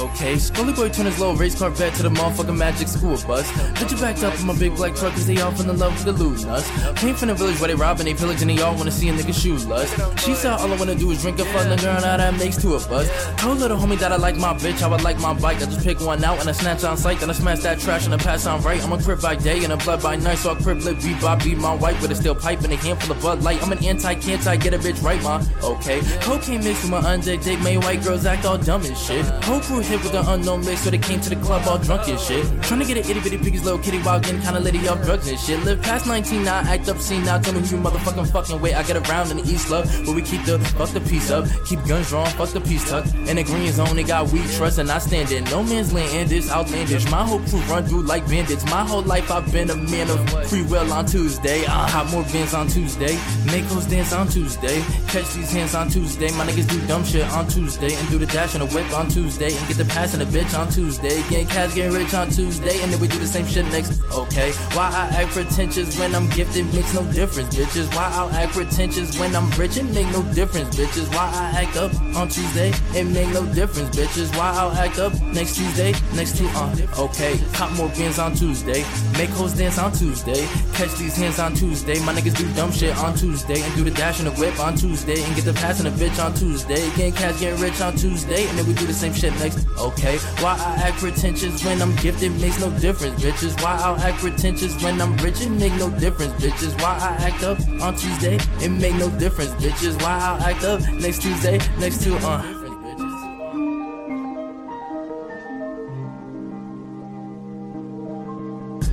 Okay, Skully boy turn his little race car vet to the motherfucking magic school bus. Bitch, you backed up in my big black truck cause they all in love with the loot nuts. Came from the village where they rob and they pillage and they all wanna see a nigga shoe lust. She said all I wanna do is drink a fuck the girl, now that makes two of us. Told little homie that I like my bitch, I like my bike. I just pick one out and I snatch on sight, then I smash that trash and I pass on right. I'm a crib by day and a blood by night, so I crib lip beat by beat my wife with a steel pipe and a handful of Bud Light. I'm an anti, can't I get a bitch right, ma? Okay. Cocaine mixed with my undead dick, made white girls act all dumb as shit. Whole crew hit with the unknown mix, so they came to the club all drunk and shit. Trying to get an itty bitty piggy's little kitty while getting kinda litty off drugs and shit. Live past 19 now, act up, scene now, tell me who you motherfucking fucking way. I get around in the East Love, where we keep the fuck the peace up, keep guns drawn, fuck the peace tuck. In the green zone, they got weed trust, and I stand in no man's land, and this outlandish. My whole crew run through like bandits. My whole life I've been a man of free will on Tuesday. I'll have more bands on Tuesday, make those dance on Tuesday, catch these hands on Tuesday. My niggas do dumb shit on Tuesday, and do the dash and a whip on Tuesday, and get the pass and a bitch on Tuesday. Getting cash, getting rich on Tuesday, and then we do the same shit next. Okay, why I act pretentious when I'm gifted makes no difference, bitches. Why I'll act pretentious when I'm rich, it make no difference, bitches. Why I act up on Tuesday, it make no difference, bitches. Why I'll act up next Tuesday, next two uh, okay. Cop more beans on Tuesday, make hoes dance on Tuesday, catch these hands on Tuesday. My niggas do dumb shit on Tuesday, and do the dash and the whip on Tuesday, and get the pass and a bitch on Tuesday. Getting cash, getting rich on Tuesday, and then we do the same shit next. Okay, why I act pretentious when I'm gifted makes no difference, bitches. Why I'll act pretentious when I'm rich, it make no difference, bitches. Why I act up on Tuesday, it make no difference, bitches. Why I'll act up next Tuesday, next two, uh.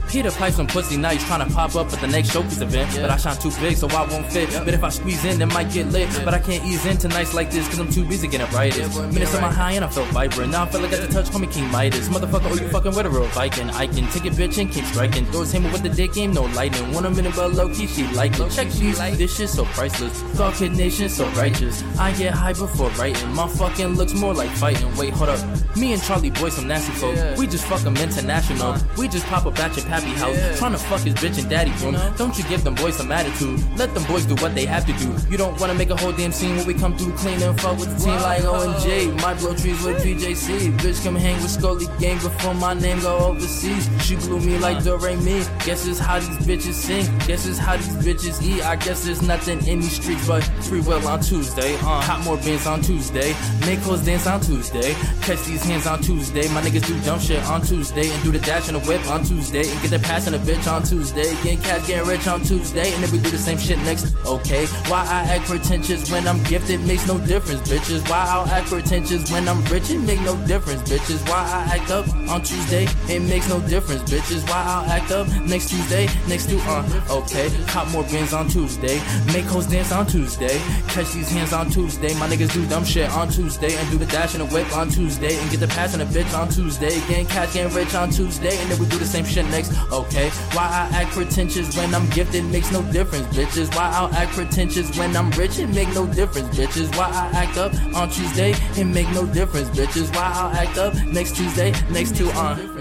Peter pipe some pussy, now he's trying to pop up at the next showcase event. But I shine too big, so I won't fit. But if I squeeze in, it might get lit. But I can't ease into nights like this, cause I'm too busy getting brightest. Minutes on my high and I felt vibrant. Now I feel like I got to touch, call me King Midas. Motherfucker, oh, you fucking with a real Viking. I can take a bitch and keep striking. Throws him with the dick game, no lightning. One a minute, but low key, she like it. Check these, this shit so priceless. Thought Kid Nation so righteous. I get high before writing. My fucking looks more like fighting. Wait, hold up. Me and Charlie Boy, some nasty folks. We just fuck 'em international. We just pop up at your pappy house. Trying to fuck his bitch in daddy room. Don't you give them boys some attitude. Let them boys do what they have to do. You don't wanna make a whole damn scene when we come through clean and fuck with the team like O and J. My blow trees with PJC. Bitch come hang with Skully gang before my name go overseas. She blew me like Do Re Mi. Guess it's how these bitches sing. Guess it's how these bitches eat. I guess there's nothing in these streets but free will on Tuesday. Uh, hot more bands on Tuesday. Make hoes dance on Tuesday. Catch these hands on Tuesday. My niggas do dumb shit on Tuesday and do the dash and the whip on Tuesday and get the pass and a bitch on Tuesday. Getting cash, getting rich on Tuesday, and then we do the same shit next. Okay, why I act pretentious when I'm gifted makes no difference, bitches. Why I'll act pretentious when I'm rich, it make no difference, bitches. Why I act up on Tuesday, it makes no difference, bitches. Why I'll act up next Tuesday, next to uh, okay. Cop more bins on Tuesday, make hoes dance on Tuesday, catch these hands on Tuesday. My niggas do dumb shit on Tuesday, and do the dash and the whip on Tuesday, and get the pass and a bitch on Tuesday. Getting cash, getting rich on Tuesday, and then we do the same shit next. Okay, why I act pretentious when I'm gifted makes no difference, bitches. Why I'll act pretentious when I'm rich, it make no difference, bitches. Why I act up on Tuesday, it make no difference, bitches. Why I'll act up next Tuesday, next two on. Uh,